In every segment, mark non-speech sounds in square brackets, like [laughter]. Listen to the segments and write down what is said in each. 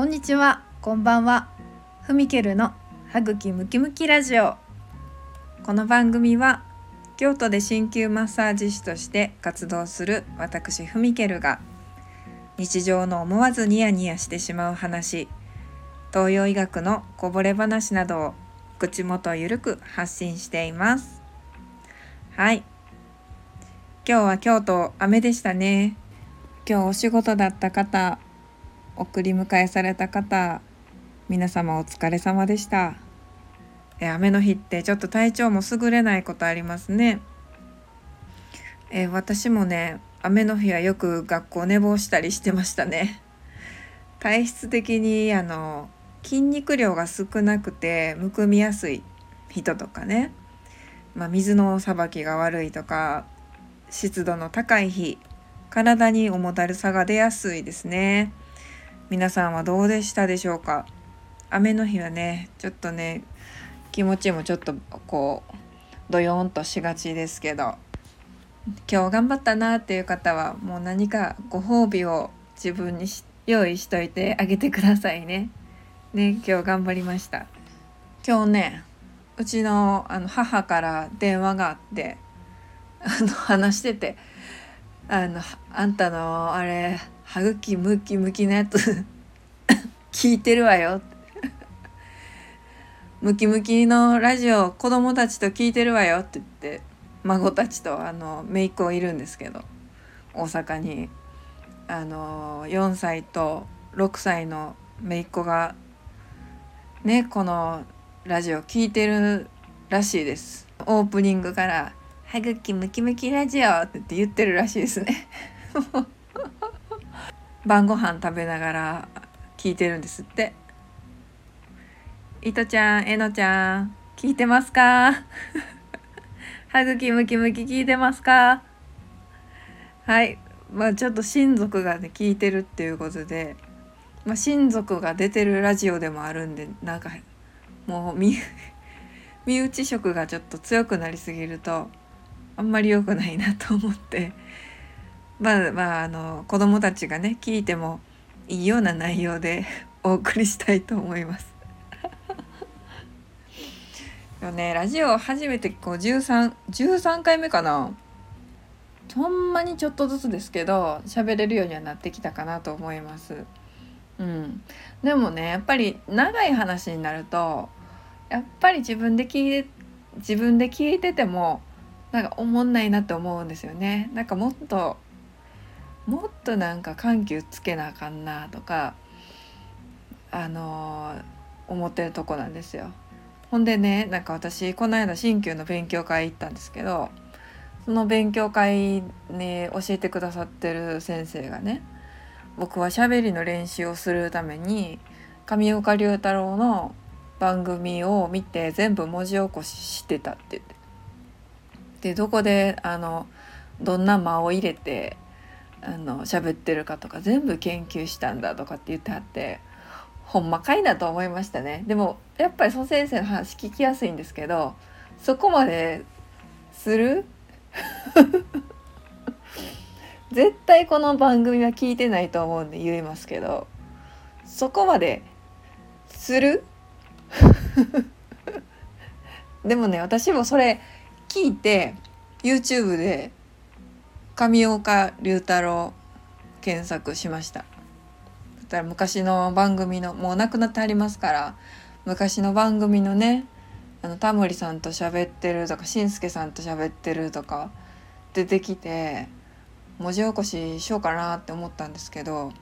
こんにちは、こんばんは。ふみけるの歯茎ムキムキラジオ。この番組は京都で鍼灸マッサージ師として活動する私ふみけるが日常の思わずニヤニヤしてしまう話、東洋医学のこぼれ話などを口元ゆるく発信しています。はい。今日は京都雨でしたね。今日お仕事だった方、送り迎えされた方皆様お疲れ様でした。え雨の日ってちょっと体調も優れないことありますね。え私もね雨の日はよく学校寝坊したりしてましたね。体質的にあの筋肉量が少なくてむくみやすい人とかね、まあ、水のさばきが悪いとか湿度の高い日体に重だるさが出やすいですね。皆さんはどうでしたでしょうか？雨の日はねちょっとね気持ちもちょっとこうドヨーンとしがちですけど今日頑張ったなっていう方はもう何かご褒美を自分に用意しといてあげてくださいね。ね今日頑張りました。今日ねうちのあの母から電話があってあの話しててあのあんたのあれ歯茎ムキムキのやつ。[laughs] 聞いてるわよ。[laughs] ムキムキのラジオ子供たちと聞いてるわよ。って言って孫たちとあの姪っ子いるんですけど大阪に。あの4歳と6歳の姪っ子がねこのラジオ聞いてるらしいです。オープニングから「歯茎ムキムキラジオ」って言ってるらしいですね。[laughs] 晩ご飯食べながら聞いてるんですって。いとちゃんえのちゃん聞いてますか？[laughs] 歯茎ムキムキ聞いてますか？はい。まあちょっと親族がね聞いてるっていうことで、まあ、親族が出てるラジオでもあるんでなんかもう身 [laughs] 身内色がちょっと強くなりすぎるとあんまり良くないなと思って。まあまああの子供たちがね聞いてもいいような内容で [laughs] お送りしたいと思います。[laughs] でもねラジオ初めてこう1313 13回目かなほんまにちょっとずつですけど喋れるようにはなってきたかなと思います。うん、でもねやっぱり長い話になるとやっぱり自分で聞いて自分で聞いててもなんか思んないなって思うんですよね。なんかもっともっとなんか緩急つけなあかんなとかあのー、思ってるとこなんですよ。ほんでねなんか私この間鍼灸の勉強会行ったんですけどその勉強会に教えてくださってる先生がね僕はしゃべりの練習をするために上岡龍太郎の番組を見て全部文字起こししてたって言って。でどこであのどんな間を入れてあの喋ってるかとか全部研究したんだとかって言ってはってほんまかいなと思いましたね。でもやっぱり蘇先生の話聞きやすいんですけどそこまでする？[laughs] 絶対この番組は聞いてないと思うんで言えますけどそこまでする？[laughs] でもね私もそれ聞いて YouTube で上岡龍太郎検索しました。たら昔の番組のもう亡くなってありますから昔の番組のねあのタモリさんと喋ってるとかしんすけさんと喋ってるとか出てきて文字起こししようかなって思ったんですけど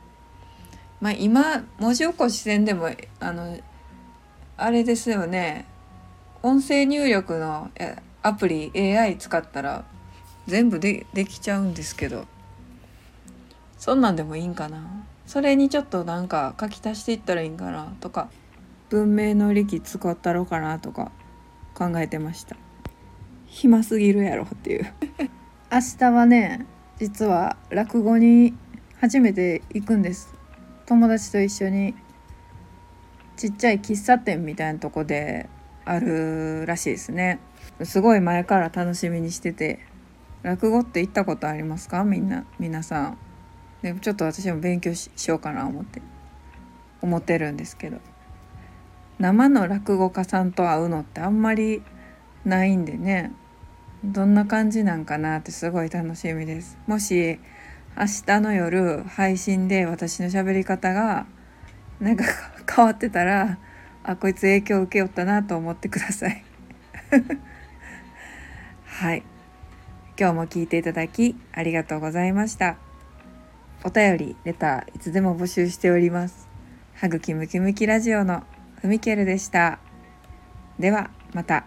まあ今文字起こしせんでもあのあれですよね。音声入力のアプリ AI 使ったら全部でできちゃうんですけど。そんなんでもいいんかな。それにちょっとなんか書き足していったらいいんかなとか。文明の力使ったろうかなとか。考えてました。暇すぎるやろっていう。[laughs] 明日はね実は落語に初めて行くんです。友達と一緒に。ちっちゃい喫茶店みたいなとこであるらしいですね。すごい前から楽しみにしてて。落語って行ったことありますか？みんな皆さん。でちょっと私も勉強しようかな思って。思ってるんですけど。生の落語家さんと会うのってあんまりないんでね。どんな感じなんかなってすごい楽しみです。もし明日の夜配信で私の喋り方がなんか [laughs] 変わってたらあこいつ影響受けよったなと思ってください。[laughs] はい。今日も聞いていただきありがとうございました。お便りレターいつでも募集しております。はぐきムキムキラジオのふみけるでした。ではまた。